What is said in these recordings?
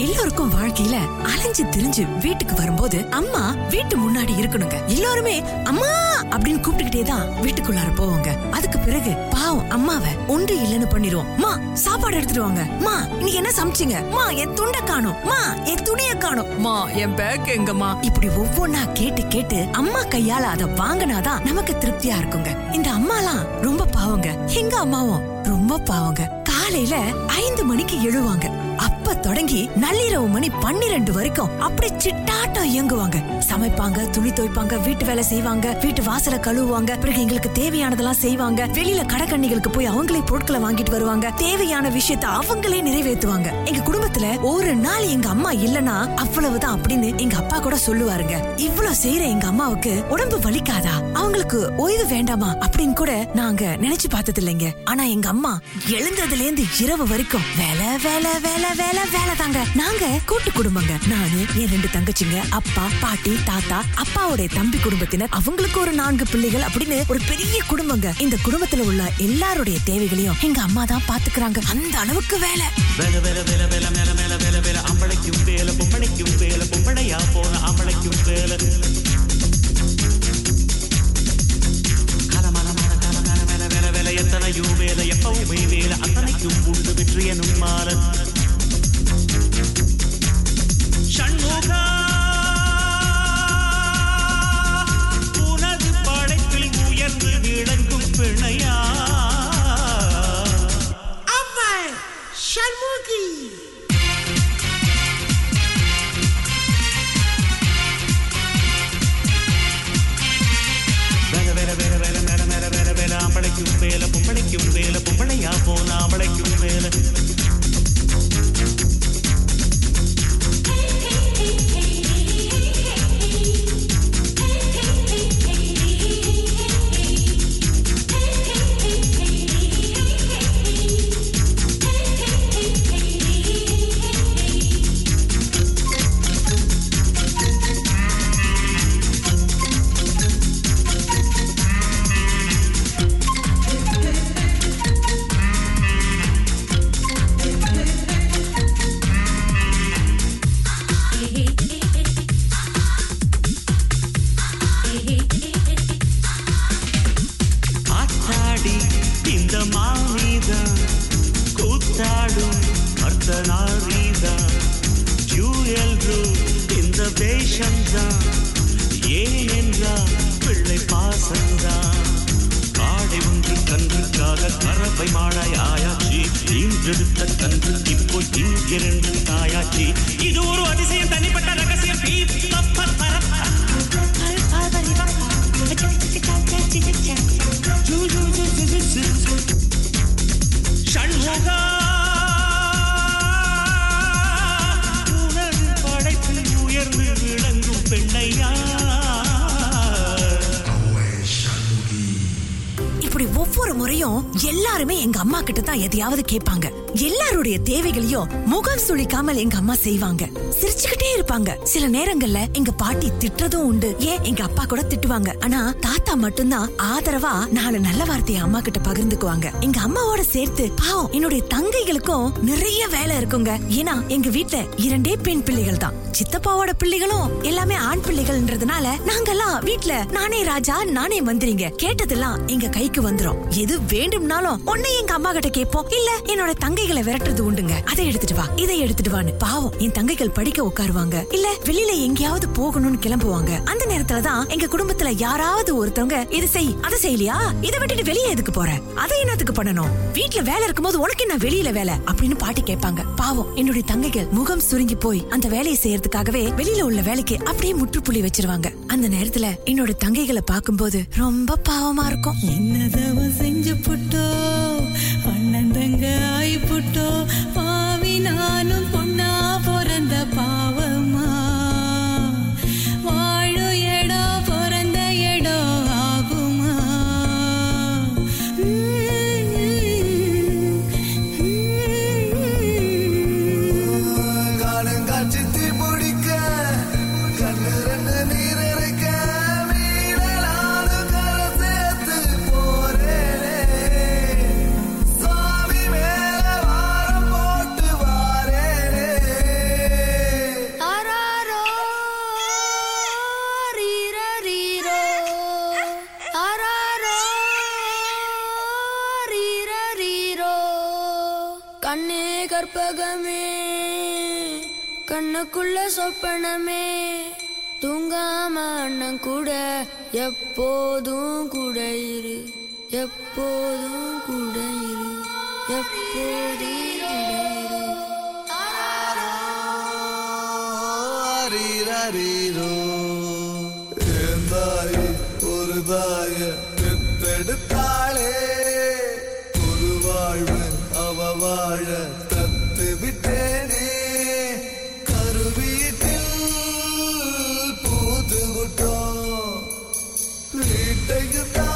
எல்லாருக்கும் வாழ்க்கையில அலைஞ்சு திரிஞ்சு வீட்டுக்கு வரும்போது அம்மா வீட்டு முன்னாடி இருக்கணுங்க. எல்லாருமே அம்மா அப்படின்னு கூப்பிட்டுக்கிட்டே தான் வீட்டுக்குள்ளார போவாங்க. அதுக்கு பிறகு பாவம் அம்மாவை ஒன்று இல்லைன்னு பண்ணிடுவோம் மா சாப்பாடு எடுத்துட்டு வாங்க. மா இன்னைக்கு என்ன சமைச்சீங்க? மா என் துண்டை காணோம். மா என் துணிய காணோம். மா என் பேக் எங்கம்மா? இப்படி ஒவ்வொன்னா கேட்டு கேட்டு அம்மா கையால அதை வாங்கினாதான் நமக்கு திருப்தியா இருக்குங்க. இந்த அம்மாலாம் ரொம்ப பாவங்க. எங்க அம்மாவும் ரொம்ப பாவங்க. காலையில ஐந்து மணிக்கு எழுவாங்க. அப்ப தொடங்கி நள்ளிரவு மணி பன்னிரண்டு வரைக்கும் அப்படி சிட்டாட்டம் இயங்குவாங்க. சமைப்பாங்க துணி துவைப்பாங்க வீட்டு வேலை செய்வாங்க வீட்டு வாசல கழுவுவாங்க பிறகு எங்களுக்கு தேவையானதெல்லாம் செய்வாங்க. வெளியில கடைக்கண்ணிகளுக்கு போய் அவங்களே பொருட்களை வாங்கிட்டு வருவாங்க. தேவையான விஷயத்த அவங்களே நிறைவேற்றுவாங்க. எங்க குடும்பத்துல ஒரு நாள் எங்க அம்மா இல்லனா அவ்வளவுதான் அப்படின்னு எங்க அப்பா கூட சொல்லுவாருங்க. இவ்வளவு செய்யற எங்க அம்மாவுக்கு உடம்பு வலிக்காதா? அவங்களுக்கு ஓய்வு வேண்டாமா? அப்படின்னு கூட நாங்க நினைச்சு பார்த்தது இல்லைங்க ஆனா எங்க அம்மா எழுந்ததுல இருந்து இரவு வரைக்கும் வேலை வேலை வேலை வேலை வேலை தாங்க. நாங்க கூட்டு குடும்பங்க. நானு என் ரெண்டு தங்கச்சிங்க அப்பா பாட்டி தாத்தா அப்பாவுடைய தம்பி குடும்பத்தினர். அவங்களுக்கு ஒரு நான்கு பிள்ளைகள் அப்படின்னு ஒரு பெரிய குடும்பங்க. இந்த குடும்பத்துல உள்ள எல்லாருடைய தேவைகளையும் எங்க அம்மா தான் பாத்துக்கிறாங்க. அந்த அளவுக்கு வேலை. வேலை வேலை வேலை வேலை மேல மேல வேலை வேலை. அம்பளைக்கும் வேலை பொம்பளைக்கும் வேலை பொம்பளையா போன அம்பளைக்கும் வேலை. எத்தனையும் வேலை எப்பவுமே வேலை. அத்தனைக்கும் உண்டு வெற்றி எனும் மால. சண்முகா முறையும் எல்லாருமே எங்க அம்மா கிட்ட தான் எதையாவது கேட்பாங்க. எல்லாருடைய தேவைகளையும் முகம் சுளிக்காமல் எங்க அம்மா செய்வாங்க. சிரிச்சுக்கிட்டே இருப்பாங்க. சில நேரங்கள்ல எங்க பாட்டி திட்டுறதும் உண்டு. ஏன் எங்க அப்பா கூட திட்டுவாங்க. ஆனா தாத்தா மட்டும்தான் ஆதரவா நாலு நல்ல வார்த்தையை அம்மா கிட்ட பகிர்ந்துக்குவாங்க. எங்க அம்மாவோட சேர்த்து பாவம் என்னுடைய தங்கைகளுக்கும் நிறைய வேலை இருக்குங்க. ஏன்னா எங்க வீட்டுல இரண்டே பெண் பிள்ளைகள் தான். சித்தப்பாவோட பிள்ளைகளும் எல்லாமே ஆண் பிள்ளைகள்ன்றதுனால நாங்கெல்லாம் வீட்ல நானே ராஜா நானே மந்திரிங்க. கேட்டதெல்லாம் எங்க கைக்கு வந்துரும். எது வேண்டும்னாலும் உன்னை எங்க அம்மா கிட்ட கேட்போம். இல்ல என்னோட தங்கைகளை விரட்டுறது உண்டுங்க. அதை எடுத்துட்டு வா இதை எடுத்துட்டு வான்னு. பாவம் என் தங்கைகள் படிக்க உட்காருவாங்க. இல்ல வெளியில எங்கேயாவது போகணும்னு கிளம்புவாங்க. அந்த நேரத்துல தான் எங்க குடும்பத்துல யாராவது ஒருத்தவங்க இது செய் அதை செய்யலையா? இதை விட்டுட்டு வெளியே எதுக்கு போற? அதை என்னத்துக்கு பண்ணணும்? வீட்டுல வேலை இருக்கும்போது உனக்கு என்ன வெளியில வேலை? அப்படின்னு பாட்டி கேட்பாங்க. பாவம் என்னுடைய தங்கைகள் முகம் சுருங்கி போய் அந்த வேலையை செய்யறதுக்காகவே வெளியில உள்ள வேலைக்கு அப்படியே முற்றுப்புள்ளி வச்சிருவாங்க. அந்த நேரத்துல என்னோட தங்கைகளை பார்க்கும்போது ரொம்ப பாவமா இருக்கும். என்னதவ செஞ்சு புட்டோ அண்ணன் தங்க ஆயி புட்டோ பாவி நானும் எப்போதும் கூட இரு எப்போதும் கூட இரு எப்போதும் வீட்டையும் தான்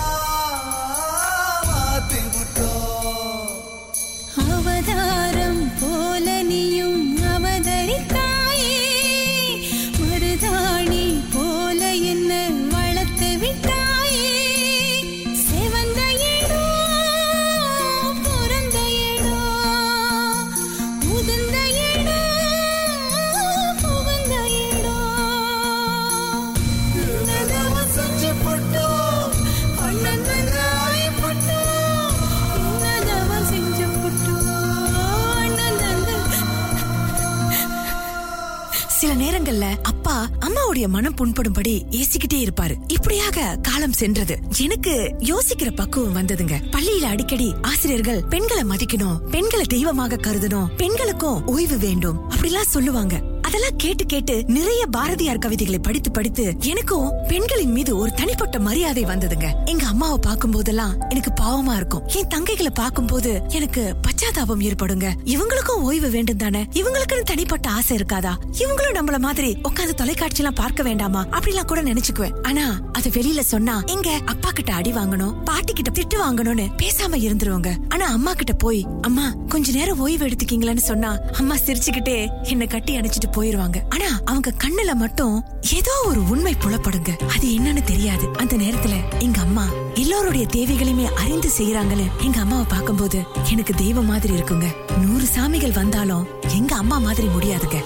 அப்பா அம்மாவுடைய மனம் புண்படும்படி ஏசிக்கிட்டே இருப்பாரு. இப்படியாக காலம் சென்றது. எனக்கு யோசிக்கிற பக்குவம் வந்ததுங்க. பள்ளியில அடிக்கடி ஆசிரியர்கள் பெண்களை மதிக்கணும் பெண்களை தெய்வமாக கருதணும் பெண்களுக்கும் ஓய்வு வேண்டும். அப்படிலாம் சொல்லுவாங்க. இதெல்லாம் கேட்டு கேட்டு நிறைய பாரதியார் கவிதைகளை படித்து படித்து எனக்கும் பெண்களின் மீது ஒரு தனிப்பட்ட மரியாதை வந்ததுங்க. எங்க அம்மாவை பார்க்கும் போதெல்லாம் எனக்கு பாவமா இருக்கும். என் தங்கைகளை பார்க்கும்போது எனக்கு பச்சாதாபம் ஏற்படுங்க. இவங்களுக்கும் ஓய்வு வேண்டும் தானே? இவங்களுக்குன்னு தனிப்பட்ட ஆசை இருக்காதா? இவங்களும் நம்மள மாதிரி உட்கார்ந்து தொலைக்காட்சி எல்லாம் பார்க்க வேண்டாமா? அப்படிலாம் கூட நினைச்சுக்குவேன். ஆனா அது வெளியில சொன்னா எங்க அப்பா கிட்ட அடி வாங்கணும் பாட்டி கிட்ட திட்டு வாங்கணும்னு பேசாம இருந்துருவாங்க. ஆனா அம்மா கிட்ட போய் அம்மா கொஞ்ச நேரம் ஓய்வு எடுத்துக்கீங்களான்னு சொன்னா அம்மா சிரிச்சுக்கிட்டே என்ன கட்டி அணைச்சிட்டு போயிருவாங்க. ஆனா அவங்க கண்ணுல மட்டும் ஏதோ ஒரு உண்மை புலப்படுங்க. அது என்னன்னு தெரியாது. அந்த நேரத்துல எங்க அம்மா எல்லோருடைய தேவைகளையுமே அறிந்து செய்யறாங்கன்னு எங்க அம்மாவை பார்க்கும்போது எனக்கு தெய்வம் மாதிரி இருக்குங்க. நூறு சாமிகள் வந்தாலும் எங்க அம்மா மாதிரி முடியாதுங்க.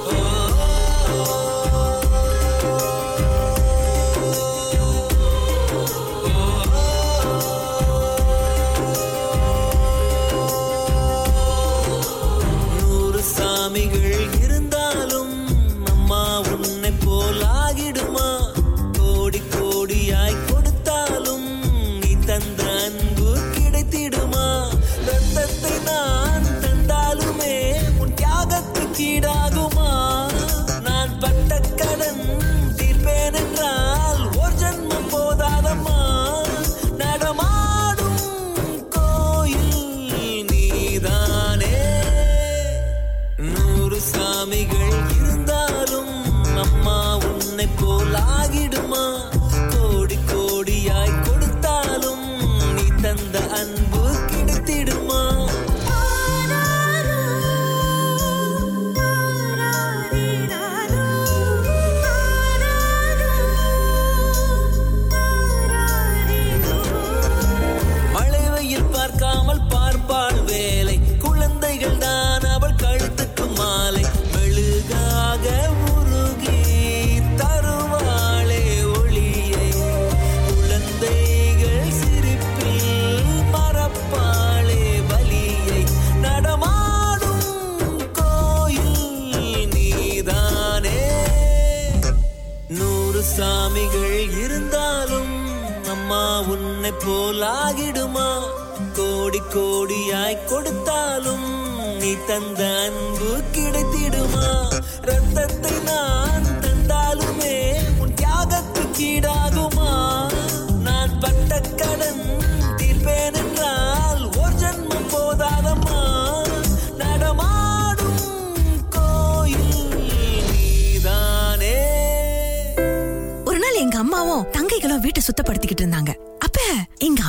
சாமிகள் இருந்தாலும் அம்மா உன்னை போலாகிடுமா? கோடி கோடியாய் கொடுத்தாலும் நீ தந்த அன்பு கிடைத்திடுமா? ரத்தத்தை நான் தந்தாலுமே உன் தியாகத்துக்கு கீடாகுமா நான் பட்ட கடன் சுத்தப்படுத்திக்கிட்டு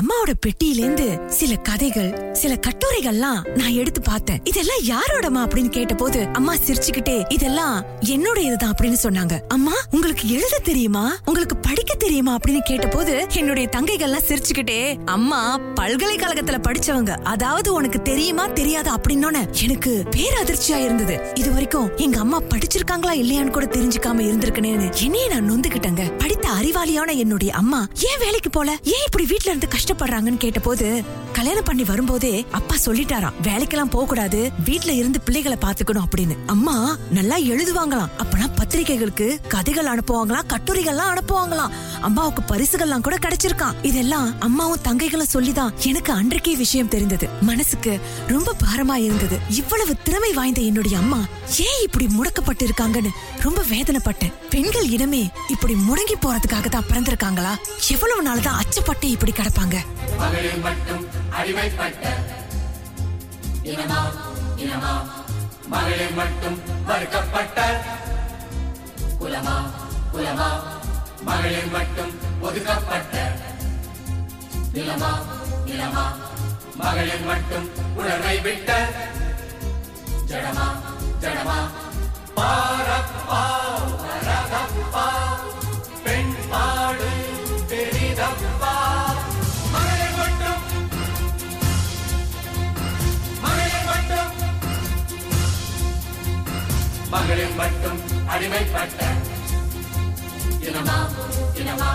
அம்மாவோட பெட்டியில இருந்து சில கதைகள் சில கட்டுரைகள்லாம் நான் எடுத்து பார்த்தேன். இதெல்லாம் யாரோடமா அப்படின்னு கேட்ட போது அம்மா சிரிச்சுக்கிட்டே இதெல்லாம் என்னுடையதுதான் அப்படின்னு சொன்னாங்க. அம்மா உங்களுக்கு எழுத தெரியுமா? உங்களுக்கு படிக்க தெரியுமா? அப்படின்னு கேட்டபோது என்னுடைய தங்கைகள்லாம் சிரிச்சுக்கிட்டே அம்மா பல்கலைக்கழகத்துல படிச்சவங்க. அதாவது உனக்கு தெரியுமா தெரியாதா? அப்படின்னு எனக்கு பேரதிர்ச்சியா இருந்தது. இது வரைக்கும் எங்க அம்மா படிச்சிருக்காங்களா இல்லையான்னு கூட தெரிஞ்சுக்காம இருந்திருக்கனேன்னு என்னையே நான் நொந்துகிட்டேங்க. படித்த அறிவாளியான என்னுடைய அம்மா ஏன் வேலைக்கு போல? ஏன் இப்படி வீட்டுல இருந்து கஷ்டப்பட்டு கஷ்டப்படுறாங்கன்னு கேட்டபோது கல்யாணம் பண்ணி வரும்போதே அப்பா சொல்லிட்டாராம் வேலைக்கெல்லாம் போக கூடாது வீட்ல இருந்து பிள்ளைகளை பாத்துக்கணும் அப்படின்னு. அம்மா நல்லா எழுதுவாங்களாம். அப்பெல்லாம் பத்திரிகைகளுக்கு கதைகள் அனுப்புவாங்களாம் கட்டுரைகள்லாம் அனுப்புவாங்களாம். அம்மாவுக்கு பரிசுகள்லாம் கூட கிடைச்சிருக்கான் இதெல்லாம் அம்மாவும் தங்கைகளும் சொல்லிதான் எனக்கு அன்றைக்கே விஷயம் தெரிந்தது. மனசுக்கு ரொம்ப பாரமா இருந்தது. இவ்வளவு திறமை வாய்ந்த என்னுடைய அம்மா ஏன் இப்படி முடக்கப்பட்டு இருக்காங்கன்னு ரொம்ப வேதனைப்பட்டேன். பெண்கள் இனமே இப்படி முடங்கி போறதுக்காக தான் பிறந்திருக்காங்களா? எவ்வளவு நாள் தான் அச்சப்பட்டு இப்படி கிடப்பாங்க? மகளிர் மட்டும் அடிமைப்பட்ட. இனமா இனமா மகளிர் மட்டும் மறுக்கப்பட்ட. குலமா குலமா மகளிர் மட்டும் ஒதுக்கப்பட்ட. நிலமா நிலமா மகளிர் மட்டும் உணர்வை விட்ட. ஜடமா ஜடமா பாரப்பா பெண் பாடு. மகளிர் மட்டும் அடிமைப்பட்ட. இனமா இனமா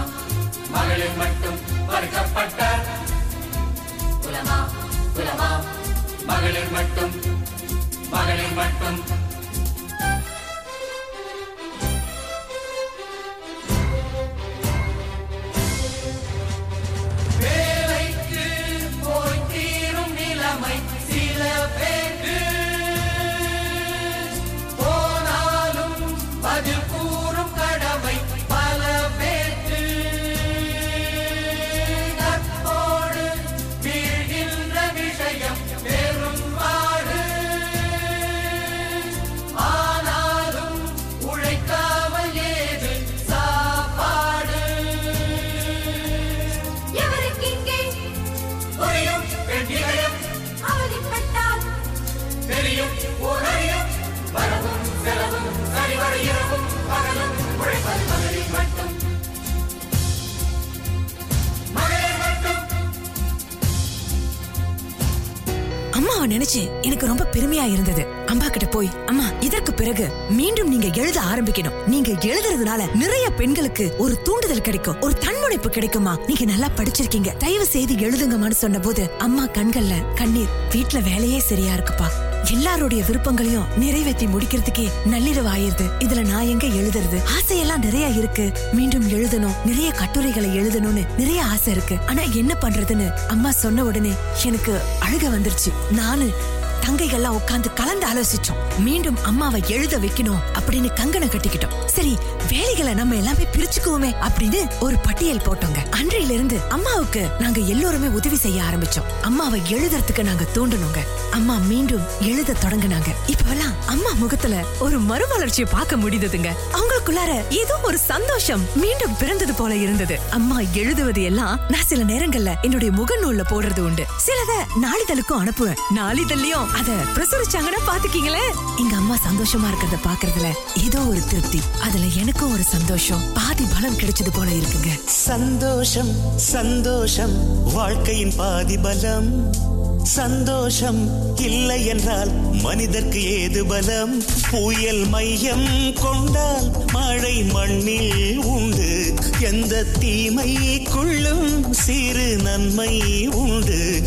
மகளிர் மட்டும் மறுக்கப்பட்ட குலமா குலமா மகளிர் மட்டும் மகளிர் மட்டும் அம்மாவை நினைச்சு எனக்கு ரொம்ப பெருமையா இருந்தது. அம்மா கிட்ட போய் அம்மா இதற்கு பிறகு மீண்டும் நீங்க எழுத ஆரம்பிக்கணும். நீங்க எழுதுறதுனால நிறைய பெண்களுக்கு ஒரு தூண்டுதல் கிடைக்கும். ஒரு தன்முனைப்பு கிடைக்குமா? நீங்க நல்லா படிச்சிருக்கீங்க. தயவு செய்து எழுதுங்கம்மான்னு சொன்னபோது அம்மா கண்கள்ல கண்ணீர். வீட்டுல வேலையே சரியா இருக்குப்பா. எல்லாருடைய விருப்பங்களையும் நிறைவேற்றி முடிக்கிறதுக்கே நள்ளிரவு ஆயிருது இதுல நான் எங்க எழுதுறது? ஆசையெல்லாம் நிறைய இருக்கு. மீண்டும் எழுதணும். நிறைய கட்டுரைகளை எழுதணும்னு நிறைய ஆசை இருக்கு. ஆனா என்ன பண்றதுன்னு அம்மா சொன்ன உடனே எனக்கு அழுக வந்துருச்சு. நானு தங்கைகள்லாம் உட்கார்ந்து கலந்து ஆலோசிச்சோம். மீண்டும் அம்மாவை எழுத வைக்கணும் அப்படின்னு கங்கணம் கட்டிக்கிட்டோம். சரி வேலைகளை நம்ம எல்லாமே பிரிச்சுக்குவோமே அப்படின்னு ஒரு பட்டியல் போட்டோங்க. அன்றையில இருந்து அம்மாவுக்கு நாங்க எல்லோருமே உதவி செய்ய ஆரம்பிச்சோம். அம்மாவை எழுதுறதுக்கு நாங்க தூண்டணுங்க. அம்மா மீண்டும் எழுத தொடங்குனாங்க. இப்பெல்லாம் அம்மா முகத்துல ஒரு மறுமலர்ச்சியை பார்க்க முடியுதுங்க அவங்களுக்குள்ளார ஏதோ ஒரு சந்தோஷம் மீண்டும் பிறந்தது போல இருந்தது. அம்மா எழுதுவது எல்லாம் நான் சில நேரங்கள்ல என்னுடைய முகநூல்ல போடுறது உண்டு. சிலத நாளிதழுக்கும் அனுப்புவேன். நாளிதழ்லயும் அத பிரசுரிச்சாங்கன்னா பாத்துக்கீங்களே. எங்க அம்மா சந்தோஷமா இருக்கிறத பாக்குறதுல ஏதோ ஒரு திருப்தி. அதுல எனக்கும் ஒரு சந்தோஷம். பாதி பலம் கிடைச்சது போல இருக்குங்க. சந்தோஷம் சந்தோஷம். வாழ்க்கையின் பாதி பலம். சந்தோஷம் இல்லை என்றால் மனிதர்க்கு ஏது பலம்? புயல் மையம் கொண்டால் மழை மண்ணில் உண்டு. எந்த தீமைக்குள்ளும் சிறு நன்மை உண்டு.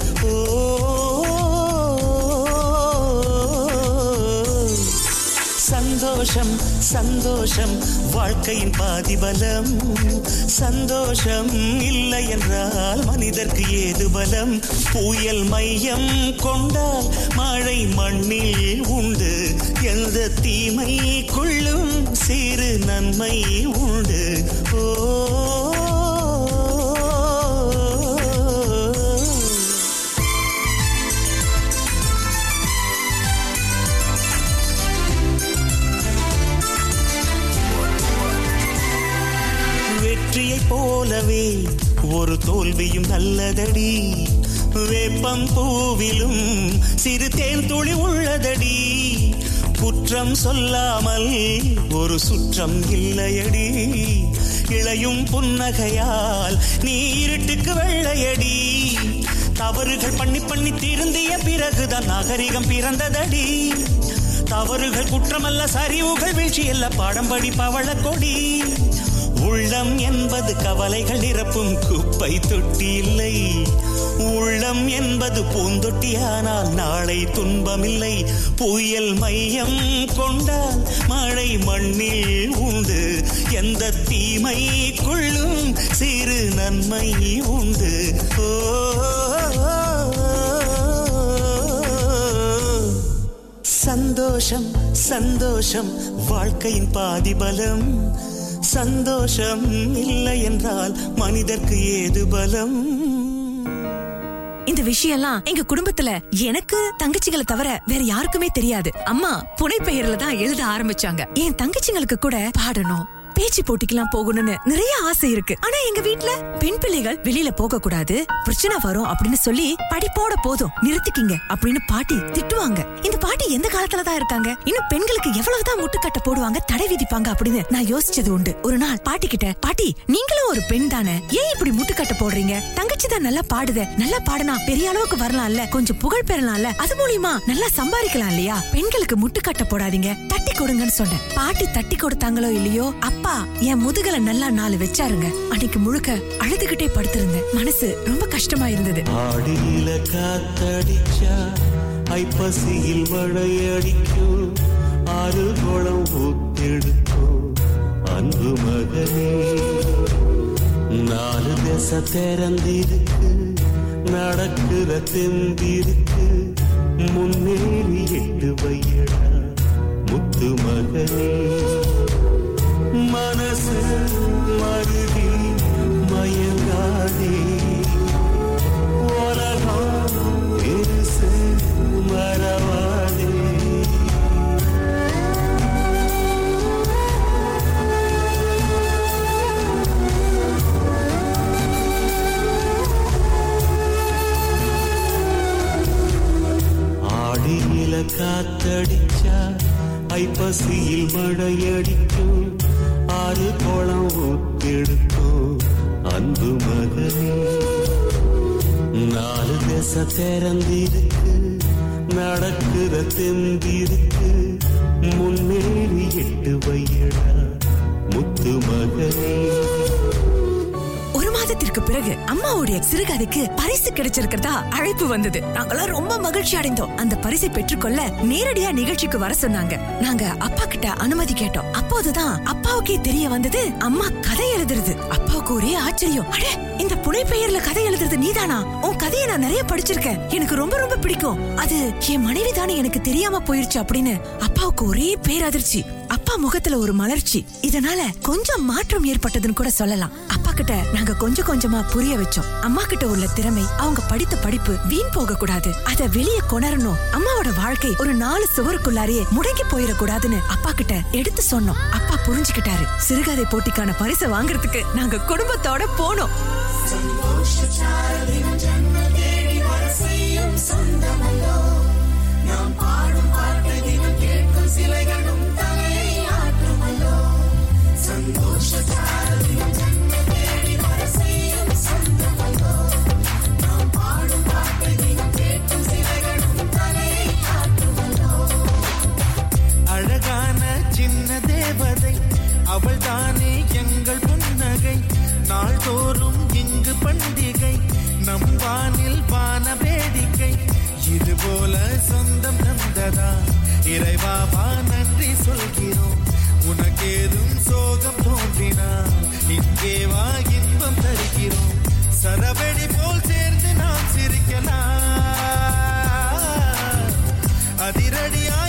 சந்தோஷம் சந்தோஷம். வாழ்க்கையின் பாதி பலம் சந்தோஷம் இல்லை என்றால் மனிதர்க்கு ஏது பலம்? புயல் மையம் கொண்டால் மழை மண்ணில் உண்டு. எந்த தீமைக்குள்ளும் சிறு நன்மை உண்டு. ஓ தோல்வியும் நல்லதடி. வேப்பம் பூவிலும் சிறு தேன் துளி உள்ளதடி. குற்றம் சொல்லாமல் ஒரு சுற்றம் இல்லையடி. இளையும் புன்னகையால் நீ இருட்டுக்கு வெள்ளையடி. தவறுகள் பண்ணி பண்ணி திருந்திய பிறகுதான் நாகரிகம் பிறந்ததடி. தவறுகள் குற்றமல்ல சரிவுகள் வீழ்ச்சி அல்ல பாடம் படி பவள கொடி உள்ளம் என்பது கவலைகள் நிரப்பும் குப்பை தொட்டி இல்லை. உள்ளம் என்பது பூந்தொட்டியானால் நாளை துன்பமில்லை. புயல் மையம் கொண்டால் மழை மண்ணில் உண்டு. எந்த தீமை கொள்ளும் சிறு நன்மை உண்டு. ஓ சந்தோஷம் சந்தோஷம் வாழ்க்கையின் பாதிபலம். சந்தோஷம் இல்லை என்றால் மனிதர்க்கு ஏது பலம்? இந்த விஷயம்லாம் எங்க குடும்பத்துல எனக்கு தங்கச்சிகளை தவிர வேற யாருக்குமே தெரியாது. அம்மா புனைப்பெயர்ல தான் எழுத ஆரம்பிச்சாங்க. என் தங்கச்சிங்களுக்கு கூட பாடணும். பேச்சு போட்டிக்கெல்லாம் போகணும்னு நிறைய ஆசை இருக்கு. ஆனா எங்க வீட்ல பெண் பிள்ளைகள் வெளியில போக கூடாது. பிரச்சனை வரும் அப்படின்னு சொல்லி படிப்போட போதும் நிறுத்திக்கிங்க அப்படின்னு பாட்டி திட்டுவாங்க. இந்த பாட்டி எந்த காலத்துல தான் இருக்காங்க? இன்னும் பெண்களுக்கு எவ்வளவுதான் முட்டுக்கட்ட போடுவாங்க தடை விதிப்பாங்க அப்படின்னு நான் யோசிச்சது உண்டு. ஒரு நாள் பாட்டி கிட்ட பாட்டி நீங்களும் ஒரு பெண் தானே? ஏன் இப்படி முட்டுக்கட்ட போடுறீங்க? தங்கச்சி தான் நல்லா பாடுத. நல்லா பாடுனா பெரிய அளவுக்கு வரலாம்ல. கொஞ்சம் புகழ் பெறலாம்ல. அது மூலியமா நல்லா சம்பாதிக்கலாம் இல்லையா? பெண்களுக்கு முட்டுக்கட்ட போடாதீங்க. தட்டி கொடுங்கன்னு சொன்னேன். பாட்டி தட்டி கொடுத்தாங்களோ இல்லையோ அப்பா என் முதுகல நல்லா நாலு வச்சாருங்க. அன்னைக்கு முழுக்க அழுதுகிட்டே படுத்திருந்தேன். மனசு ரொம்ப கஷ்டமா இருந்தது ஆடியில காத்தடிச்சா ஐப்பசியில் மழை அடிக்கும் ஆறு குளம் ஊத்தெடுக்கும் அன்பு மகனே. நாலு திசை திறந்திருக்கு நடக்குற தெந்திருக்கு முன்னேறி எட்டு வையடா முத்து மகனே. மனசு மருதி மயங்காதே. உலகம் பெருசு மறவாதே. ஆடியில காத்தடிச்சா ஐப்பசியில் மழையடிக்கும். ஆறு குளம் ஊத்தெடுக்கும் அன்பு மகனே நாலு திசை திறந்திருக்கு நடக்கிற தெந்திருக்கு முன்னேறி எட்டு வையடா முத்து மகனே மாதத்திற்கு பிறகு அம்மாவுடைய சிறுகதைக்கு பரிசு கிடைச்சிருக்கிறதா அழைப்பு வந்தது. நாங்களாம் ரொம்ப மகிழ்ச்சி அடைந்தோம். அந்த பரிசை பெற்றுக்கொள்ள நேரடியா நிகழ்ச்சிக்கு வர சொன்னாங்க. நாங்க அப்பா கிட்ட அனுமதி கேட்டோம். அப்போதுதான் அப்பாவுக்கே தெரிய வந்தது அம்மா கதை எழுதுறது. அப்பாவுக்கு ஒரே ஆச்சரியம். அட இந்த புனைப்பெயர்ல கதை எழுதுறது நீதானா? உன் கதையை நான் நிறைய படிச்சிருக்கேன். எனக்கு ரொம்ப ரொம்ப பிடிக்கும். அது என் மனைவி தானே எனக்கு தெரியாம போயிருச்சு அப்படின்னு அப்பாவுக்கு ஒரே பேரதிர்ச்சி. அப்பா முகத்துல ஒரு மலர்ச்சி. இதனால கொஞ்சம் மாற்றம் ஏற்பட்டதுன்னு கூட சொல்லலாம். அப்பா கிட்ட நாங்க கொஞ்சம் கொஞ்சமா புரிய வச்சோம். அம்மா கிட்ட உள்ள திறமை அவங்க படித்த படிப்பு வீண் போக கூடாது அத வெளியே கொணரணும். அம்மாவோட வாழ்க்கை ஒரு நாலு சுவருக்குள்ளாரியே முடங்கி போயிடக்கூடாதுன்னு அப்பா கிட்ட எடுத்து சொன்னோம். அப்பா புரிஞ்சுக்கிட்டாரு. சிறுகதை போட்டிக்கான பரிசை வாங்குறதுக்கு நாங்க குடும்பத்தோட போனோம். சொந்தமல்ல அவள் தானே எங்கள் புன்னகை. நாள்தோறும் இங்கு பண்டிகை. நம் வானில் வான வேடிக்கை. இது போல சொந்தம் தந்ததா? இறைவாவா நன்றி சொல்கிறோம். உனக்கேதும் சோகம் தோன்றினால் இங்கே வா இன்பம் தருகிறோம். சரவெடி போல் சேர்ந்து நாம் சிரிக்கலாம். அதிரடியா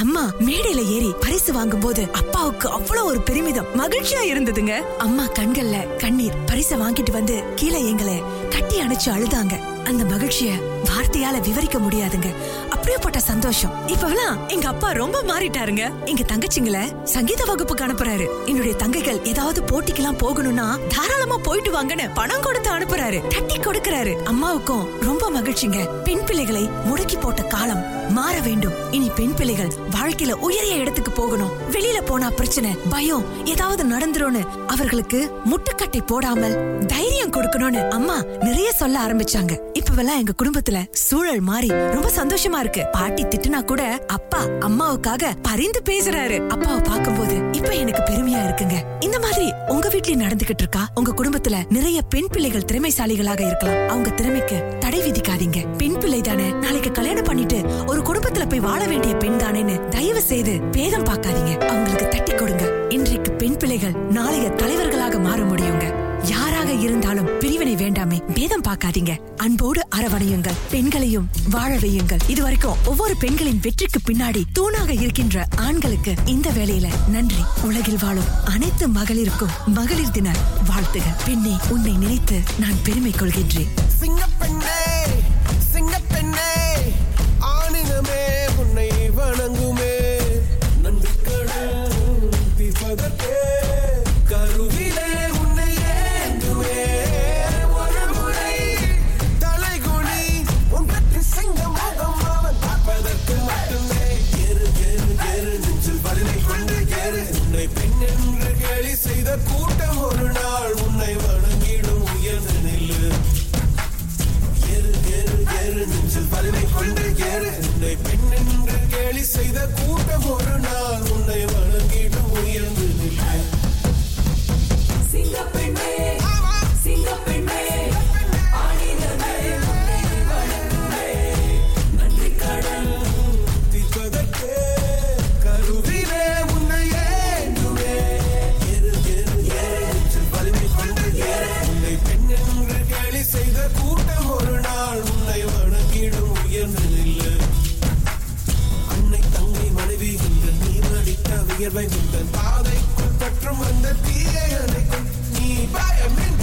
அம்மா மேடையில ஏறி பரிசு வாங்கும் போது அப்பாவுக்கு அவ்வளவு ஒரு பெருமிதம். மகிழ்ச்சியா இருந்ததுங்க. அம்மா கண்கள்ல கண்ணீர். பரிசை வாங்கிட்டு வந்து கீழே எங்களை கட்டி அணைச்சு அழுதாங்க. அந்த மகிழ்ச்சிய வார்த்தையால விவரிக்க முடியாதுங்க. அப்படியேப்பட்ட சந்தோஷம். இப்பெல்லாம் எங்க அப்பா ரொம்ப மாறிட்டாருங்க. எங்க தங்கச்சிங்களை சங்கீத வகுப்புக்கு அனுப்புறாரு. என்னுடைய தங்கைகள் ஏதாவது போட்டிக்கெல்லாம் போகணும்னா தாராளமா போயிட்டு வாங்கன்னு பணம் கொடுத்து அனுப்புறாரு. தட்டி கொடுக்கறாரு. அம்மாவுக்கும் ரொம்ப மகிழ்ச்சிங்க. பெண் பிள்ளைகளை முடக்கி போட்ட காலம் மாற வேண்டும். இனி பெண் பிள்ளைகள் வாழ்க்கையில உயரிய இடத்துக்கு போகணும். வெளியில போனா பிரச்சனை பயம் ஏதாவது நடந்துரும்னு அவர்களுக்கு முட்டுக்கட்டை போடாமல் தைரியம் கொடுக்கணும்னு அம்மா நிறைய சொல்ல ஆரம்பிச்சாங்க. இப்பவெல்லாம் எங்க குடும்பத்துல சூழல் மாறி ரொம்ப சந்தோஷமா இருக்கு. பாட்டி திட்டுனா கூட அப்பா அம்மாவுக்காக பரிந்து பேசுறாரு. அப்பாவை பார்க்கும்போது இப்ப எனக்கு பெருமையா இருக்குங்க. இந்த மாதிரி உங்க வீட்லயும் நடந்துகிட்டு இருக்கா? உங்க குடும்பத்துல நிறைய பெண் பிள்ளைகள் திறமைசாலிகளாக இருக்கலாம். அவங்க திறமைக்கு தடை விதிக்காதீங்க. பெண் பிள்ளை தானே. நாளைக்கு கல்யாணம் பண்ணிட்டு ஒரு குடும்பத்துல போய் வாழ வேண்டிய பெண் தானேன்னு தயவு செய்து பேதம் பார்க்காதீங்க. அவங்களுக்கு தட்டி கொடுங்க. இன்றைக்கு பெண் பிள்ளைகள் நாளைய தலைவர்களாக மாற முடியுங்க. யாராக இருந்தாலும் பிரிவினை வேண்டாமே. பேதம் பார்க்காதீங்க. அன்போடு அரவணையுங்கள். பெண்களையும் வாழ வையுங்கள். இதுவரைக்கும் ஒவ்வொரு பெண்களின் வெற்றிக்கு பின்னாடி தூணாக இருக்கின்ற ஆண்களுக்கு இந்த வேலையில நன்றி. உலகில் வாழும் அனைத்து மகளிருக்கும் மகளிர் தின வாழ்த்துகள். பெண்ணே உன்னை நினைத்து நான் பெருமை கொள்கின்றேன். வணங்கிடும் உயர்ந்ததில்ல. அன்னை தங்கை மனைவி என்று நீ அடித்த வியர்வை உந்தன் பாதைக்குள் பற்றும் அந்த தீயை அணைக்கும். நீ பயமின்றி